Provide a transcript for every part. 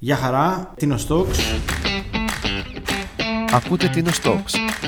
Γεια χαρά, Τίνος Stocks. Ακούτε Τίνος Stocks.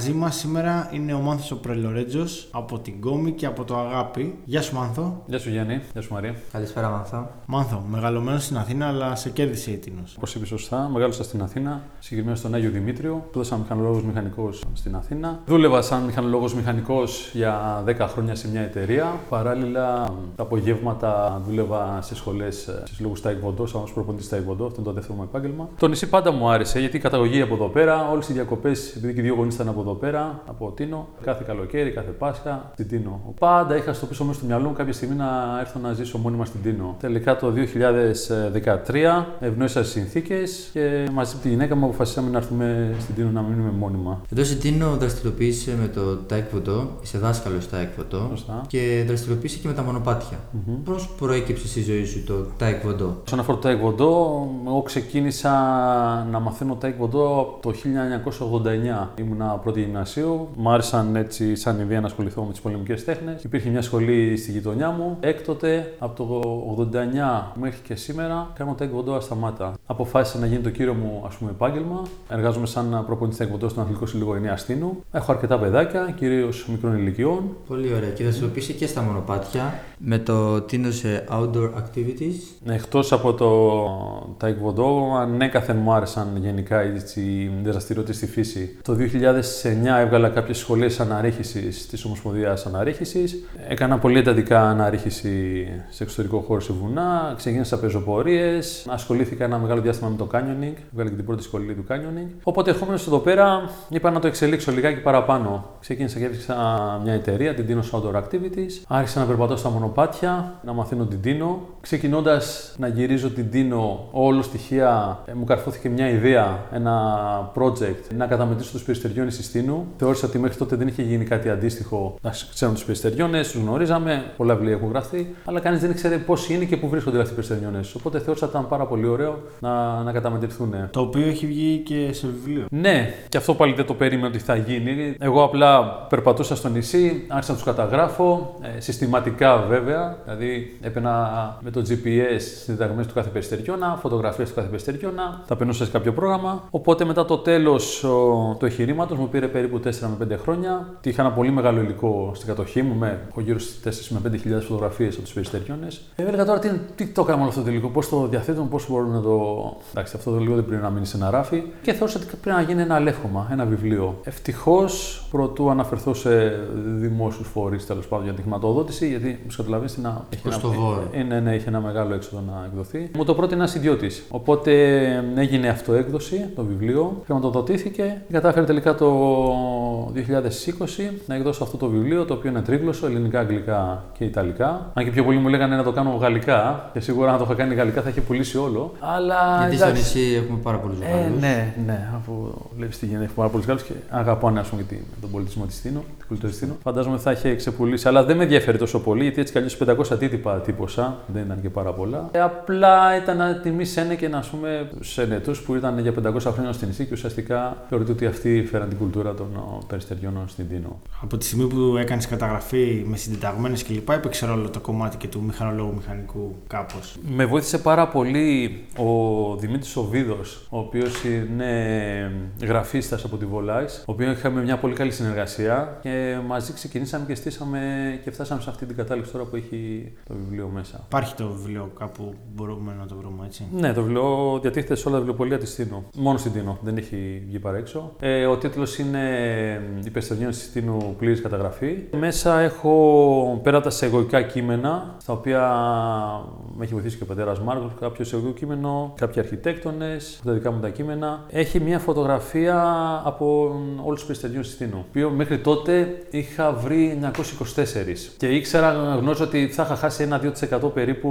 Μαζί μας σήμερα είναι ο Μάνθος ο Πρελορέτζος από την Κόμη και από το Αγάπη. Γεια σου Μάνθο. Γεια σου Γιάννη, γεια σου Μαρία. Καλησπέρα, Μάνθο. Μάνθο, μεγαλωμένος στην Αθήνα αλλά σε κέρδισε η Τίνος. Όπως είπες σωστά, μεγάλωσα στην Αθήνα, συγκεκριμένα στον Άγιο Δημήτριο. Σπούδασα μηχανολόγος μηχανικός στην Αθήνα. Δούλευα σαν μηχανολόγος μηχανικός για 10 χρόνια σε μια εταιρεία. Παράλληλα, τα απογεύματα δούλευα σε σχολές, σε λόγου Taekwondo, σαν προπονητής Taekwondo. Αυτό είναι το δεύτερο μου επάγγελμα. Το νησί πάντα μου άρεσε γιατί η καταγωγή από εδώ πέρα, όλες οι διακοπές, επειδή και οι δύο γονείς ήταν από εδώ πέρα, από Τίνο, κάθε καλοκαίρι, κάθε Πάσχα, στην Τίνο. Πάντα είχα στο πίσω μέρο του μυαλού μου κάποια στιγμή να έρθω να ζήσω μόνιμα στην Τίνο. Τελικά το 2013 ευνόησα συνθήκες και μαζί με τη γυναίκα μου αποφασίσαμε να έρθουμε στην Τίνο να μείνουμε μόνιμα. Εδώ στην Τίνο δραστηριοποίησε με το Taekwondo, είσαι δάσκαλος Taekwondo Σωστά. και δραστηριοποίησε και με τα μονοπάτια. Πώς προέκυψε στη ζωή σου το Taekwondo, Όσον αφορά το Taekwondo, εγώ ξεκίνησα να μαθαίνω Taekwondo το 1989. Ήμουνα πρώτη γυμνασίου. Μ' άρεσαν έτσι σαν ιδέα να ασχοληθώ με τις πολεμικές τέχνες. Υπήρχε μια σχολή στη γειτονιά μου. Έκτοτε, από το 89 μέχρι και σήμερα, κάνω Taekwondo ασταμάτα. Αποφάσισα να γίνει το κύριο μου ας πούμε, επάγγελμα. Εργάζομαι σαν προπονητής Taekwondo στον Αθλητικό Σύλλογο Ενία Αστίνου. Έχω αρκετά παιδάκια, κυρίως μικρών ηλικιών. Πολύ ωραία. Και δραστηριοποίησε και στα μονοπάτια με το Τίνο σε Outdoor Activities. Εκτός από το taekwondo, ανέκαθεν μου άρεσαν γενικά έτσι, οι δραστηριότητες στη φύση. Το 2009 έβγαλα κάποιες σχολές αναρρίχησης της Ομοσπονδίας Αναρρίχησης. Έκανα πολύ εντατικά αναρρίχηση σε εξωτερικό χώρο σε βουνά, ξεκίνησα πεζοπορίες, ασχολήθηκα ένα μεγάλο διάστημα με το canyoning, έβγαλα και την πρώτη σχολή του canyoning. Οπότε ερχόμενος εδώ πέρα είπα να το εξελίξω λιγάκι παραπάνω. Ξεκίνησα και έφτιαξα μια εταιρεία, την Dino Outdoor Activities. Άρχισα να περπατώ στα μονοπάτια, να μαθαίνω την Dino. Ξεκινώντας να γυρίζω την Dino, όλο στοιχεία ε, μου καρφώθηκε μια ιδέα, ένα project να καταμετρήσω τους περιστεριώνε τη Τίνου. Θεώρησα ότι μέχρι τότε δεν είχε γίνει κάτι αντίστοιχο. Να ξέρουμε τους περιστεριώνες, τους γνωρίζαμε, πολλά βιβλία έχουν γραφτεί, αλλά κανείς δεν ήξερε πώς είναι και πού βρίσκονται αυτοί οι περιστεριώνες. Οπότε θεώρησα ότι ήταν πάρα πολύ ωραίο να, να καταμετρηθούν. Το οποίο έχει βγει και σε βιβλίο. Ναι, και αυτό πάλι δεν το περίμενα ότι θα γίνει. Εγώ απλά περπατούσα στο νησί, άρχισα να τους καταγράφω, ε, συστηματικά βέβαια. Δηλαδή έπαιρνα με το GPS συνταγέ του κάθε περιστεριώνα, φωτογραφίες του κάθε περιστεριώνα, τα περνούσα σε κάποιο πρόγραμμα. Οπότε μετά το τέλος του εγχειρήματος μου πήρε περίπου 4 με 5 χρόνια. Και είχα ένα πολύ μεγάλο υλικό στην κατοχή μου, με έχω γύρω στις 4 με 5 χιλιάδες φωτογραφίες από τους περιστεριώνε. Ε, έλεγα τώρα τι, τι το κάνουμε όλο αυτό το υλικό, πώς το διαθέτουμε, πώς μπορούμε να το. Εντάξει, αυτό το λίγο δεν πρέπει να μείνει σε ένα ράφι. Και θεώρησα ότι πρέπει να γίνει ένα αλεύχομα, ένα βιβλίο. Ευτυχώς, προτού αναφερθώ σε δημόσιους φορείς τέλος πάντων για τη χρηματοδότηση, γιατί μου καταλαβαίνεις να. Έχει Προς ένα, το βόρο. ε, ναι, ναι, είχε ένα μεγάλο έξοδο να εκδοθεί. Μου το πρότεινε ένας ιδιώτης. Οπότε έγινε αυτοέκδοση το βιβλίο, χρηματοδοτήθηκε. Κατάφερε τελικά το 2020 να εκδώσω αυτό το βιβλίο, το οποίο είναι τρίγλωσσο, ελληνικά, αγγλικά και ιταλικά. Αν και πιο πολλοί μου λέγανε να το κάνω γαλλικά, και σίγουρα αν το είχα κάνει γαλλικά θα είχε πουλήσει όλο. Αλλά. Γιατί στο εντάξει. νησί έχουμε πάρα πολλούς Ε, Γάλλους. ναι, ναι, αφού βλέπεις τι γίνεται, έχει πάρα πολλούς Γάλλους και αγαπάνε ας πούμε, και τη- τον πολιτισμό της Τίνο, την κουλτούρα της Τίνο. Φαντάζομαι θα είχε ξεπουλήσει, αλλά δεν με ενδιαφέρει τόσο πολύ, γιατί έτσι κι αλλιώς 500 αντίτυπα τύπωσα, δεν ήταν και πάρα πολλά. Ε, απλά ήταν να τιμή σένε και να πούμε στου ενετού που ήταν για 500 χρόνια στην νησί και ουσιαστικά θεωρείται ότι αυτοί φέραν την κουλτούρα των ο, περιστεριών στην Τίνο. Από τη στιγμή που έκανες καταγραφή με συντεταγμένες κλπ., έπαιξε ρόλο το κομμάτι και του μηχανολόγου μηχανικού κάπως. Με βοήθησε πάρα πολύ ο Δημήτρης Οβίδος, ο οποίος είναι γραφίστας από τη Volais, ο οποίος είχαμε μια πολύ καλή συνεργασία και μαζί ξεκινήσαμε και στήσαμε και φτάσαμε σε αυτή την κατάληξη τώρα που έχει το βιβλίο μέσα. Υπάρχει το βιβλίο κάπου, μπορούμε να το βρούμε έτσι; Ναι, το βιβλίο διατίθεται σε όλα τα βιβλιοπολία της Τίνου. Μόνο στην Τίνο, δεν έχει βγει παρά έξω. Ε, ο τίτλος είναι Η Περιστεριών τη Τίνου πλήρης καταγραφή. Μέσα έχω πέρα από τα εισαγωγικά κείμενα, στα οποία με έχει βοηθήσει και ο πατέρας Μάρκος, κάποιο εισαγωγικό κείμενο, κάποιοι αρχιτέκτονες, τα δικά μου τα κείμενα. Έχει μια φωτογραφία από όλους τους περιστεριών τη Τίνου. Το οποίο μέχρι τότε είχα βρει 924. Και ήξερα, γνώριζα ότι θα είχα χάσει ένα 2% περίπου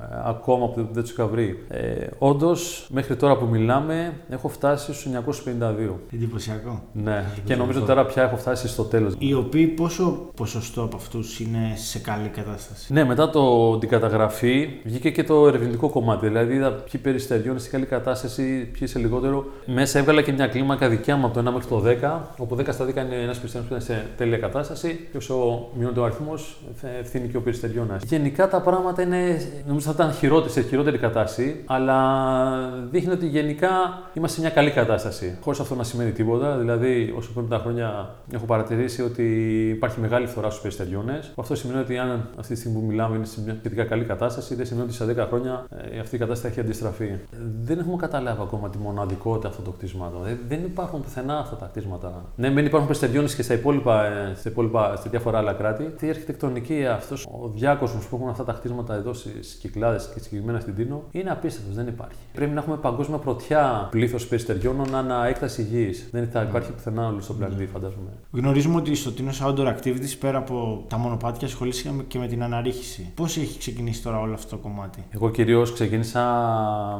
ε, ακόμα που δεν τους είχα βρει. Ε, Όντως, μέχρι τώρα που μιλάμε, έχω φτάσει στους 952. Εντυπωσιακό. Ναι, και νομίζω ότι τώρα πια έχω φτάσει στο τέλος. Οι οποίοι πόσο ποσοστό από αυτούς είναι σε καλή κατάσταση; Ναι, μετά το, την καταγραφή διαστραφεί, βγήκε και το ερευνητικό κομμάτι. Δηλαδή, είδα ποιοι περιστεριώνε σε καλή κατάσταση, ποιοι σε λιγότερο. Μέσα έβγαλα και μια κλίμακα δικιά μου από το 1 μέχρι το 10, όπου 10 στα 10 είναι ένας περιστεριώνα που είναι σε τέλεια κατάσταση, και όσο μειώνεται ο αριθμός, ευθύνει και ο περιστεριώνα. Γενικά τα πράγματα είναι, νομίζω θα ήταν χειρότερη, σε χειρότερη κατάσταση, αλλά δείχνει ότι γενικά είμαστε σε μια καλή κατάσταση. Χωρίς αυτό να σημαίνει τίποτα. Δηλαδή, όσο πριν τα χρόνια έχω παρατηρήσει ότι υπάρχει μεγάλη φθορά στους περιστεριώνε. Αυτό σημαίνει ότι αν αυτή τη στιγμή που μιλάμε είναι σε μια σχετικά καλή κατάσταση, δεν σημαίνει ότι σε 10 χρόνια ε, αυτή η κατάσταση θα έχει αντιστραφεί. Δεν έχουμε καταλάβει ακόμα τη μοναδικότητα αυτών των κτισμάτων. Δεν υπάρχουν πουθενά αυτά τα κτίσματα. Ναι, δεν υπάρχουν περιστεριώνε και στα υπόλοιπα, ε, στα υπόλοιπα, σε διάφορα άλλα κράτη. Τι αρχιτεκτονική αυτός ο διάκοσμος που έχουν αυτά τα κτίσματα εδώ στις κυκλάδες και συγκεκριμένα στην Τίνο είναι απίστευτος, δεν υπάρχει. Πρέπει να έχουμε παγκόσμια πρωτιά πλήθος περιστεριώνων ανά έκταση γης. Δεν θα υπάρχει πουθενά όλο στον πλανήτη, φαντάζομαι. Γνωρίζουμε ότι στο Τίνο Outdoor Activities πέρα από τα μονοπάτια ασχολήσαμε και με την αναρρίχηση. Πώς έχει ξεκινήσει τώρα όλο αυτό το κομμάτι; Εγώ κυρίως ξεκίνησα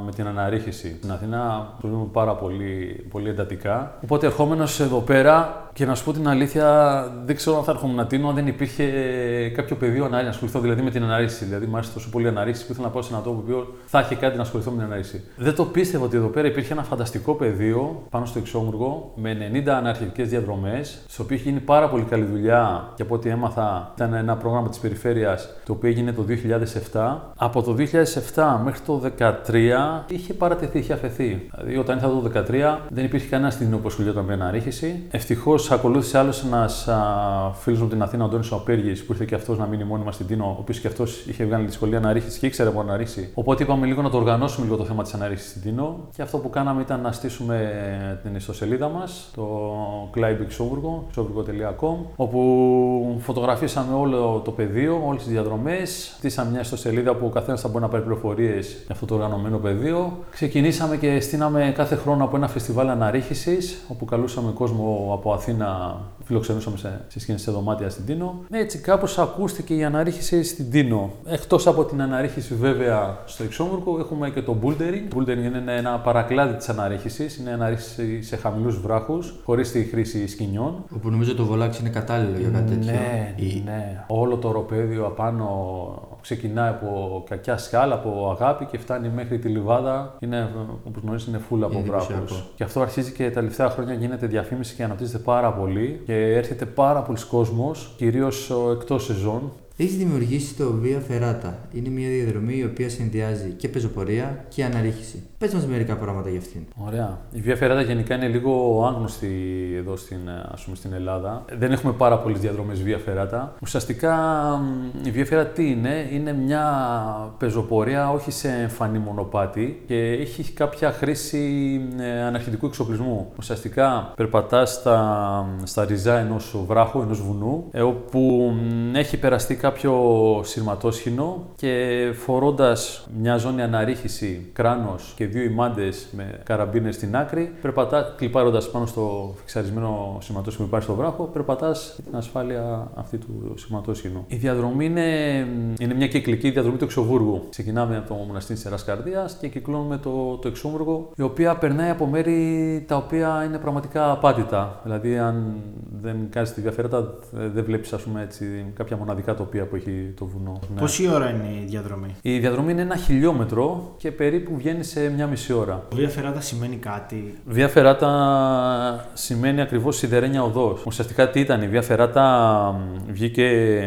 με την αναρρίχηση. Στην Αθήνα δουλεύουμε πάρα πολύ, πολύ εντατικά. Οπότε ερχόμενος εδώ πέρα και να σου πω την αλήθεια, δεν ξέρω αν θα έρχομαι να τίνω αν δεν υπήρχε κάποιο πεδίο να ασχοληθώ δηλαδή με την αναρρίχηση. Δηλαδή, μου άρεσε τόσο πολύ η αναρρίχηση που ήθελα να πάω σε ένα τόπο που θα είχε κάτι να ασχοληθώ με την αναρρίχηση. Δεν το πίστευα ότι εδώ πέρα υπήρχε ένα φανταστικό πεδίο πάνω στο Εξόμουργο με 90 αναρχικές διαδρομές, στο οποίο έχει γίνει πάρα πολύ καλή δουλειά και από ό,τι έμαθα ήταν ένα πρόγραμμα της περιφέρειας το οποίο έγινε το 2007. Από το 2007 μέχρι το 2013 είχε παρατεθεί, είχε αφαιθεί. Δηλαδή, όταν ήρθα το 2013 δεν υπήρχε κανένα στην που ασχολιόταν με αναρρίχηση. Ευτυχώς ακολούθησε άλλος ένας φίλος μου την Αθήνα, ο Αντώνης Οπέργη, που ήρθε και αυτός να μείνει μόνιμα στην Τίνο, ο οποίος και αυτός είχε βγάλει τη δυσκολία αναρρίχηση και ήξερε από αναρρίχηση. Οπότε είπαμε λίγο να το οργανώσουμε λίγο το θέμα της αναρρίχησης στην Τίνο. Και αυτό που κάναμε ήταν να στήσουμε την ιστοσελίδα μας, το Kleibeck Ξόβουργο, ξόβουργο.com, όπου φωτογραφίσαμε όλο το πεδίο, όλες τις διαδρομές. Στήσαμε μια ιστοσελίδα που ο καθένας θα μπορεί να πάρει πληροφορίες για αυτό το οργανωμένο πεδίο. Ξεκινήσαμε και στείναμε κάθε χρόνο από ένα φεστιβάλ αναρρίχησης, όπου καλούσαμε κόσμο από Αθήνα φιλοξενούσαμε σε, σε σκηνές σε δωμάτια στην Τίνο. Έτσι, κάπως ακούστηκε η αναρρίχηση στην Τίνο. Εκτός από την αναρρίχηση, βέβαια, στο Εξόμουρκο, έχουμε και το bouldering. Bouldering είναι ένα παρακλάδι της αναρρίχησης. Είναι αναρρίχηση σε χαμηλούς βράχους, χωρίς τη χρήση σκηνιών. Όπου νομίζω το βολάξι είναι κατάλληλο για κάτι τέτοιο. Ναι, Ή- ναι. Όλο το οροπέδιο απάνω ξεκινάει από κακιά σκάλα, από αγάπη και φτάνει μέχρι τη λιβάδα. Είναι, όπως γνωρίζεις, είναι φούλα από Είναι βράχου. εντυπωσιακό. Και αυτό αρχίζει και τα τελευταία χρόνια γίνεται διαφήμιση και αναπτύσσεται πάρα πολύ. Και έρχεται πάρα πολλοί κόσμος, κυρίως εκτός σεζόν. Έχει δημιουργήσει το Via Ferrata. Είναι μια διαδρομή η οποία συνδυάζει και πεζοπορία και αναρρίχηση. Πες μας μερικά πράγματα για αυτήν. Ωραία. Η Via Ferrata γενικά είναι λίγο άγνωστη εδώ στην, ας πούμε, στην Ελλάδα. Δεν έχουμε πάρα πολλές διαδρομές Via Ferrata. Ουσιαστικά μ, η Via Ferrata τι είναι, είναι μια πεζοπορία όχι σε εμφανή μονοπάτι και έχει κάποια χρήση ε, αναρχητικού εξοπλισμού. Ουσιαστικά περπατάς στα, στα ριζά ενός βράχου, ενός βουνού, ε, όπου μ, έχει περαστεί κάποιο σειρματόσχηνο και φορώντας μια ζώνη αναρρίχηση, κράνος και δύο ημάντες με καραμπίνες στην άκρη, περπατά, κλιπάροντας πάνω στο φιξαρισμένο σηματόσχηνο που υπάρχει στο βράχο, περπατάς την ασφάλεια αυτή του σηματόσχηνου. Η διαδρομή είναι, είναι μια κυκλική διαδρομή του Εξοβούργου. Ξεκινάμε από το μοναστήρι της Ιεράς Καρδίας και κυκλώνουμε το, το Εξόμουργο, η οποία περνάει από μέρη τα οποία είναι πραγματικά απάτητα. Δηλαδή, αν δεν κάνεις τη διαφέρετα, δεν βλέπεις κάποια μοναδικά τοπία που έχει το βουνό. Ναι. Πόση ώρα είναι η διαδρομή; Η διαδρομή είναι ένα χιλιόμετρο και περίπου βγαίνει σε μια μισή ώρα. Βία φεράτα σημαίνει κάτι; Βία Φεράτα σημαίνει ακριβώς σιδερένια οδός. Ουσιαστικά τι ήταν, η Βία Φεράτα μ, βγήκε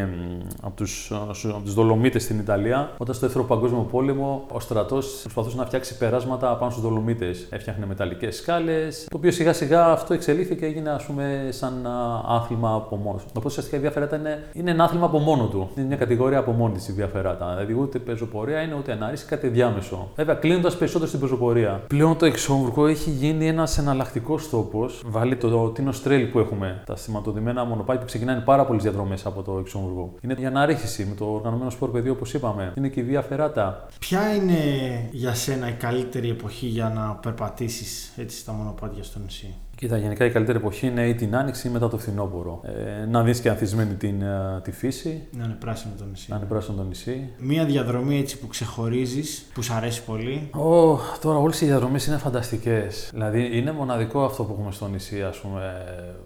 μ, από τους από τους Δολομίτες στην Ιταλία. Όταν στο δεύτερο παγκόσμιο πόλεμο ο στρατός προσπαθούσε να φτιάξει περάσματα πάνω στους Δολομίτες. Έφτιαχνε μεταλλικές σκάλες, το οποίο σιγά σιγά αυτό εξελίχθηκε και έγινε ας πούμε, σαν α, άθλημα από μόνος του. Οπότε ουσιαστικά η Βία Φεράτα είναι, είναι ένα άθλημα από μόνο του. Είναι μια κατηγορία από μόνη τη η Βία Φεράτα. Δηλαδή ούτε πεζοπορία είναι ούτε ανάρρηση, κάτι διάμεσο. Βέβαια κλείνοντας περισσότερο στην πεζοπορία. Πλέον το Εξόμβουργο έχει γίνει ένας εναλλακτικός τόπος. Βάλει το, το Τίνο Τρέλ που έχουμε, τα σηματοδημένα μονοπάτια που ξεκινάνε πάρα πολλές διαδρομές από το Εξόμβουργο. Είναι η αναρρίχηση με το οργανωμένο σπορ πεδίο όπως είπαμε. Είναι και η Βία Φεράτα. Ποια είναι για σένα η καλύτερη εποχή για να περπατήσεις έτσι στα μονοπάτια στο νησί; Κοίτα, γενικά η καλύτερη εποχή είναι ή την άνοιξη ή μετά το φθινόπωρο. Ε, να δεις και ανθισμένη την, ε, τη φύση. Να είναι πράσινο το νησί. Να είναι πράσινο το νησί. Μία διαδρομή έτσι που ξεχωρίζεις, που σου αρέσει πολύ. Oh, τώρα όλες οι διαδρομές είναι φανταστικές. Δηλαδή είναι μοναδικό αυτό που έχουμε στο νησί, ας πούμε.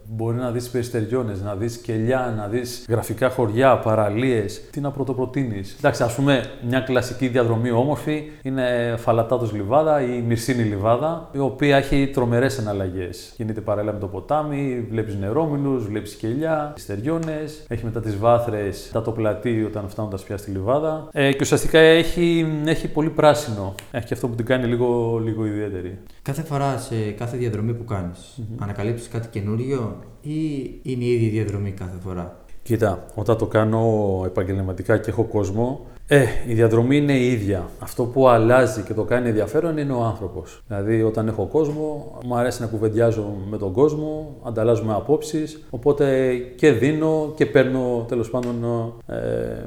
Μπορεί να δεις περιστεριώνες, να δεις κελιά, να δεις γραφικά χωριά, παραλίες. Τι να πρωτοπροτείνεις. Εντάξει, ας πούμε, μια κλασική διαδρομή όμορφη είναι Φαλατάτος Λιβάδα ή Μυρσίνη Λιβάδα, η οποία έχει τρομερές εναλλαγές. Κινείται παράλληλα με το ποτάμι, βλέπεις νερόμιλου, βλέπεις κελιά, στεριώνε. Έχει μετά τις βάθρες, τα το πλατή όταν φτάνοντα πια στη Λιβάδα. Ε, και ουσιαστικά έχει, έχει πολύ πράσινο. Έχει και αυτό που την κάνει λίγο, λίγο ιδιαίτερη. Κάθε φορά σε κάθε διαδρομή που κάνεις, mm-hmm. ανακαλύπτεις κάτι καινούριο ή είναι η ίδια διαδρομή κάθε φορά; Κοίτα, όταν το κάνω επαγγελματικά και έχω κόσμο, ε, η διαδρομή είναι η ίδια. Αυτό που αλλάζει και το κάνει ενδιαφέρον είναι ο άνθρωπος. Δηλαδή, όταν έχω κόσμο, μου αρέσει να κουβεντιάζω με τον κόσμο, ανταλλάζουμε απόψεις. Οπότε και δίνω και παίρνω τέλος πάντων ε,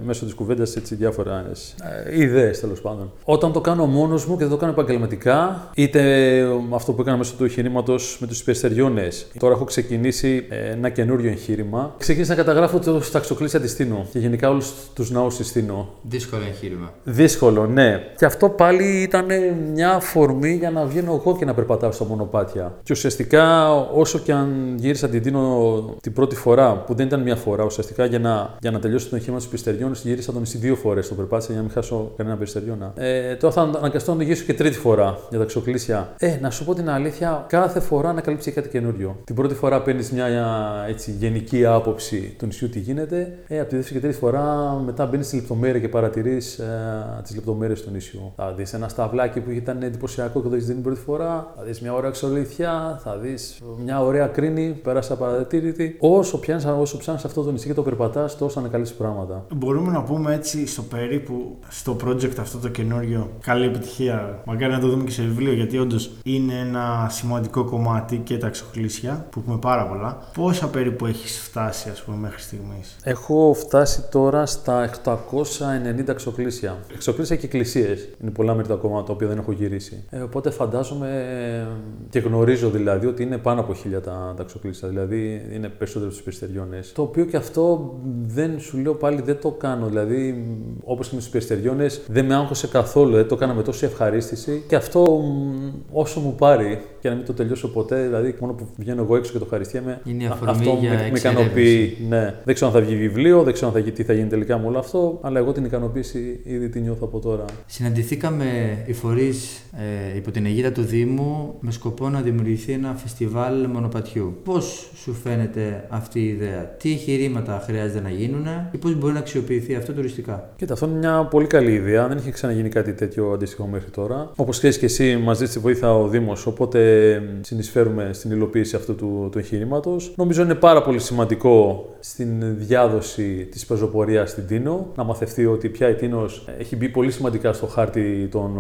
μέσω της κουβέντας διάφορες ε, ιδέες τέλος πάντων. Όταν το κάνω μόνος μου και δεν το κάνω επαγγελματικά, είτε αυτό που έκανα μέσω του εγχειρήματος με τους υπεστεριώνε. Τώρα έχω ξεκινήσει ε, ένα καινούριο εγχείρημα. Ξεκίνησα να καταγράφω του ταξοκλήσια τη Τίνο και γενικά όλους τους ναούς της Τίνο. Δύσκολο εγχείρημα. Δύσκολο, ναι. Και αυτό πάλι ήταν μια αφορμή για να βγαίνω εγώ και να περπατάω στα μονοπάτια. Και ουσιαστικά, όσο και αν γύρισα την Τίνο την πρώτη φορά, που δεν ήταν μια φορά, ουσιαστικά για να, για να τελειώσω το εγχείρημα του Πιστεριών, γύρισα τον νησί δύο φορές. Το περπάτησα για να μην χάσω κανένα Πιστεριώνα. Ε, τώρα θα αναγκαστώ να γυρίσω και τρίτη φορά για τα ξοκλήσια. Ε, να σου πω την αλήθεια, κάθε φορά ανακαλύψει κάτι καινούριο. Την πρώτη φορά παίρνεις μια έτσι, γενική άποψη του νησιού τι γίνεται. Ε, από τη δεύτερη και τρίτη φορά μετά μπαίνεις στη λεπτομέρεια και παρατηρείς ε, τις λεπτομέρειες του νησιού. Θα δεις ένα σταυλάκι που ήταν εντυπωσιακό και το έχει δεις την πρώτη φορά. Θα δεις μια ωραία εξολυθιά, θα δεις μια ωραία κρίνη, πέρασε απαρατήρητη. Όσο πιάνεις όσο πιάνεις αυτό το νησί και το περπατάς, τόσο ανακαλύψεις πράγματα. Μπορούμε να πούμε έτσι στο περίπου στο project αυτό το καινούριο. Καλή επιτυχία. Μακάρι να το δούμε και σε βιβλίο γιατί όντως είναι ένα σημαντικό κομμάτι και τα εξοχλήσια που έχουμε πάρα πολλά. Πόσα περίπου έχεις φτάσει, ας πούμε, μέχρι στιγμής; Έχω φτάσει τώρα στα 890 εξοκλήσια. Εξοκλήσια και εκκλησίες. Είναι πολλά μέρη ακόμα τα οποία δεν έχω γυρίσει. Ε, οπότε φαντάζομαι και γνωρίζω δηλαδή ότι είναι πάνω από χίλια τα, τα εξοκλήσια. Δηλαδή είναι περισσότερο στου περιστεριώνες. Το οποίο και αυτό δεν σου λέω πάλι δεν το κάνω. Δηλαδή όπως και με του περιστεριώνες δεν με άγχωσε καθόλου. Δεν το έκανα με τόση ευχαρίστηση. Και αυτό όσο μου πάρει και να μην το τελειώσω ποτέ. Δηλαδή μόνο που βγαίνω εγώ έξω και το ευχαριστιέμαι. Είναι αυτό για με, με ικανοποιεί. Ναι. Δεν ξέρω αν θα βγει βιβλίο, δεν ξέρω αν θα, τι θα γίνει τελικά με όλο αυτό, αλλά εγώ την ικανοποίηση ήδη τη νιώθω από τώρα. Συναντηθήκαμε οι φορείς ε, υπό την αιγύδα του Δήμου με σκοπό να δημιουργηθεί ένα φεστιβάλ μονοπατιού. Πώς σου φαίνεται αυτή η ιδέα, τι εγχειρήματα χρειάζεται να γίνουν και πώς μπορεί να αξιοποιηθεί αυτό τουριστικά; Κοίτα, αυτό είναι μια πολύ καλή ιδέα. Δεν είχε ξαναγίνει κάτι τέτοιο αντίστοιχο μέχρι τώρα. Όπως ξέρεις και εσύ, μαζί στη βοήθεια ο Δήμος, οπότε συνεισφέρουμε στην υλοποίηση αυτού του, του εγχειρήματος. Νομίζω είναι πάρα πολύ σημαντικό στην διάδοση της πεζοπορίας στην Τίνο να μαθευτεί ότι πια η Τίνος έχει μπει πολύ σημαντικά στο χάρτη των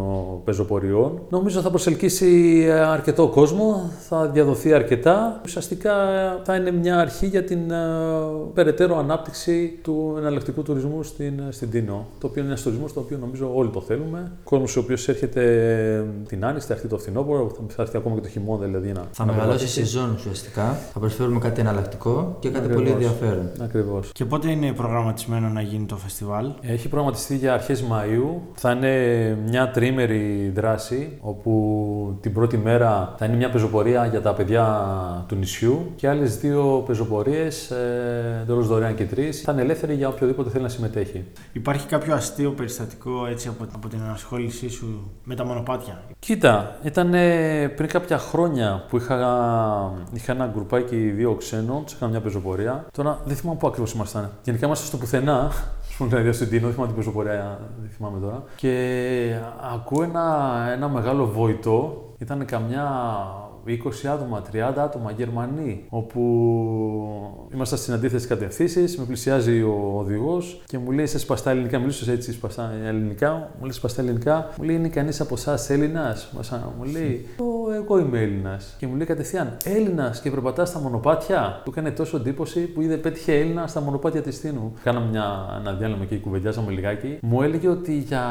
πεζοποριών. Νομίζω θα προσελκύσει ε, αρκετό κόσμο, θα διαδοθεί αρκετά. Ουσιαστικά ε, θα είναι μια αρχή για την uh, περαιτέρω ανάπτυξη του εναλλακτικού τουρισμού στην, στην Τίνο. Το οποίο είναι ένας τουρισμός το οποίο νομίζω όλοι το θέλουμε. Κόσμος ο οποίος έρχεται την άνοιξη, θα έρθει το φθινόπωρο, θα έρθει ακόμα και το χειμώνα δηλαδή. Να, θα μεγαλώσει η σεζόν ουσιαστικά. Θα προσφέρουμε κάτι εναλλακτικό και κάτι Ακριβώς. πολύ ενδιαφέρον. Ακριβώς. Και πότε είναι προγραμματισμένο να γίνει το φεστιβάλ, Έχει προγραμματιστεί για αρχές Μαου. Θα είναι μια τρίμερη δράση όπου την πρώτη μέρα θα είναι μια πεζοπορία για τα παιδιά του νησιού και άλλες δύο πεζοπορίες, ε, εντελώ δωρεάν και τρεις, θα είναι ελεύθεροι για οποιοδήποτε θέλει να συμμετέχει. Υπάρχει κάποιο αστείο περιστατικό έτσι από, από την ανασχόλησή σου με τα μονοπάτια; Κοίτα, ήταν πριν κάποια χρόνια που είχα, είχα ένα γκρουπάκι δύο ξένων, τους έκανα μια πεζοπορία. Τώρα δεν θυμάμαι πού ακριβώς ήμασταν. Γενικά ήμασταν στο πουθενά, δηλαδή στην Τίνο, δεν θυμάμαι την πεζοπορία, δεν θυμάμαι τώρα. Και ακούω ένα, ένα μεγάλο βοητό, ήταν καμιά 20 άτομα, 30 άτομα Γερμανοί, όπου ήμασταν στην αντίθεση κατευθύνσεις. Με πλησιάζει ο οδηγός και μου λέει: Σε σπαστά ελληνικά, μιλούσε έτσι σπαστά ελληνικά. Μου λέει: Σπαστά ελληνικά, μου λέει: Είναι κανείς από εσάς Έλληνας; Μου λέει: Εγώ είμαι Έλληνας. Και μου λέει κατευθείαν: Έλληνας και περπατάς στα μονοπάτια. Του έκανε τόσο εντύπωση που είδε πέτυχε Έλληνα στα μονοπάτια της Τίνου. Κάναμε μια, ένα διάλειμμα και κουβεντιάζαμε λιγάκι. Μου έλεγε ότι για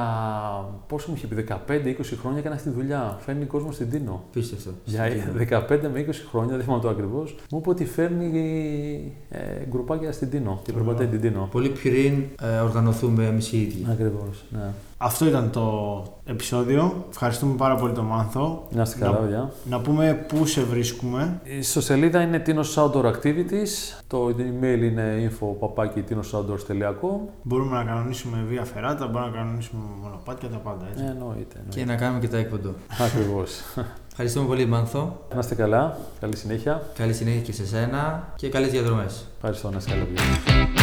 πόσο μου είχε πει, 15-20 χρόνια έκανα στη δουλειά. Φέρνει κόσμο στην Τίνο. Πίστευτο. Για, 15 με 20 χρόνια, δεν θυμάμαι το ακριβώς, μου είπε ότι φέρνει ε, γκρουπάκια στην Τίνο. Την περπατάει την Τίνο. Πολύ πριν ε, οργανωθούμε εμείς οι ίδιοι. Ακριβώς. Ναι. Αυτό ήταν το επεισόδιο. Ευχαριστούμε πάρα πολύ τον Μάνθο. Να είστε καλά, Να- παιδιά. Να πούμε πού σε βρίσκουμε. Η ιστοσελίδα είναι Tinos Outdoor Activities. Το email είναι info.tinosOutdoors.com. Μπορούμε να κανονίσουμε βία φεράτα, μπορούμε να κανονίσουμε μονοπάτια, τα πάντα έτσι. Ε, εννοείται. Και να κάνουμε και τα έκποντο. Ακριβώς. Ευχαριστούμε πολύ, Μάνθο. να είστε καλά. Καλή συνέχεια. Καλή συνέχεια και σε σένα και καλές διαδρομές. Ευχαριστώ. Να είστε καλά, παιδιά.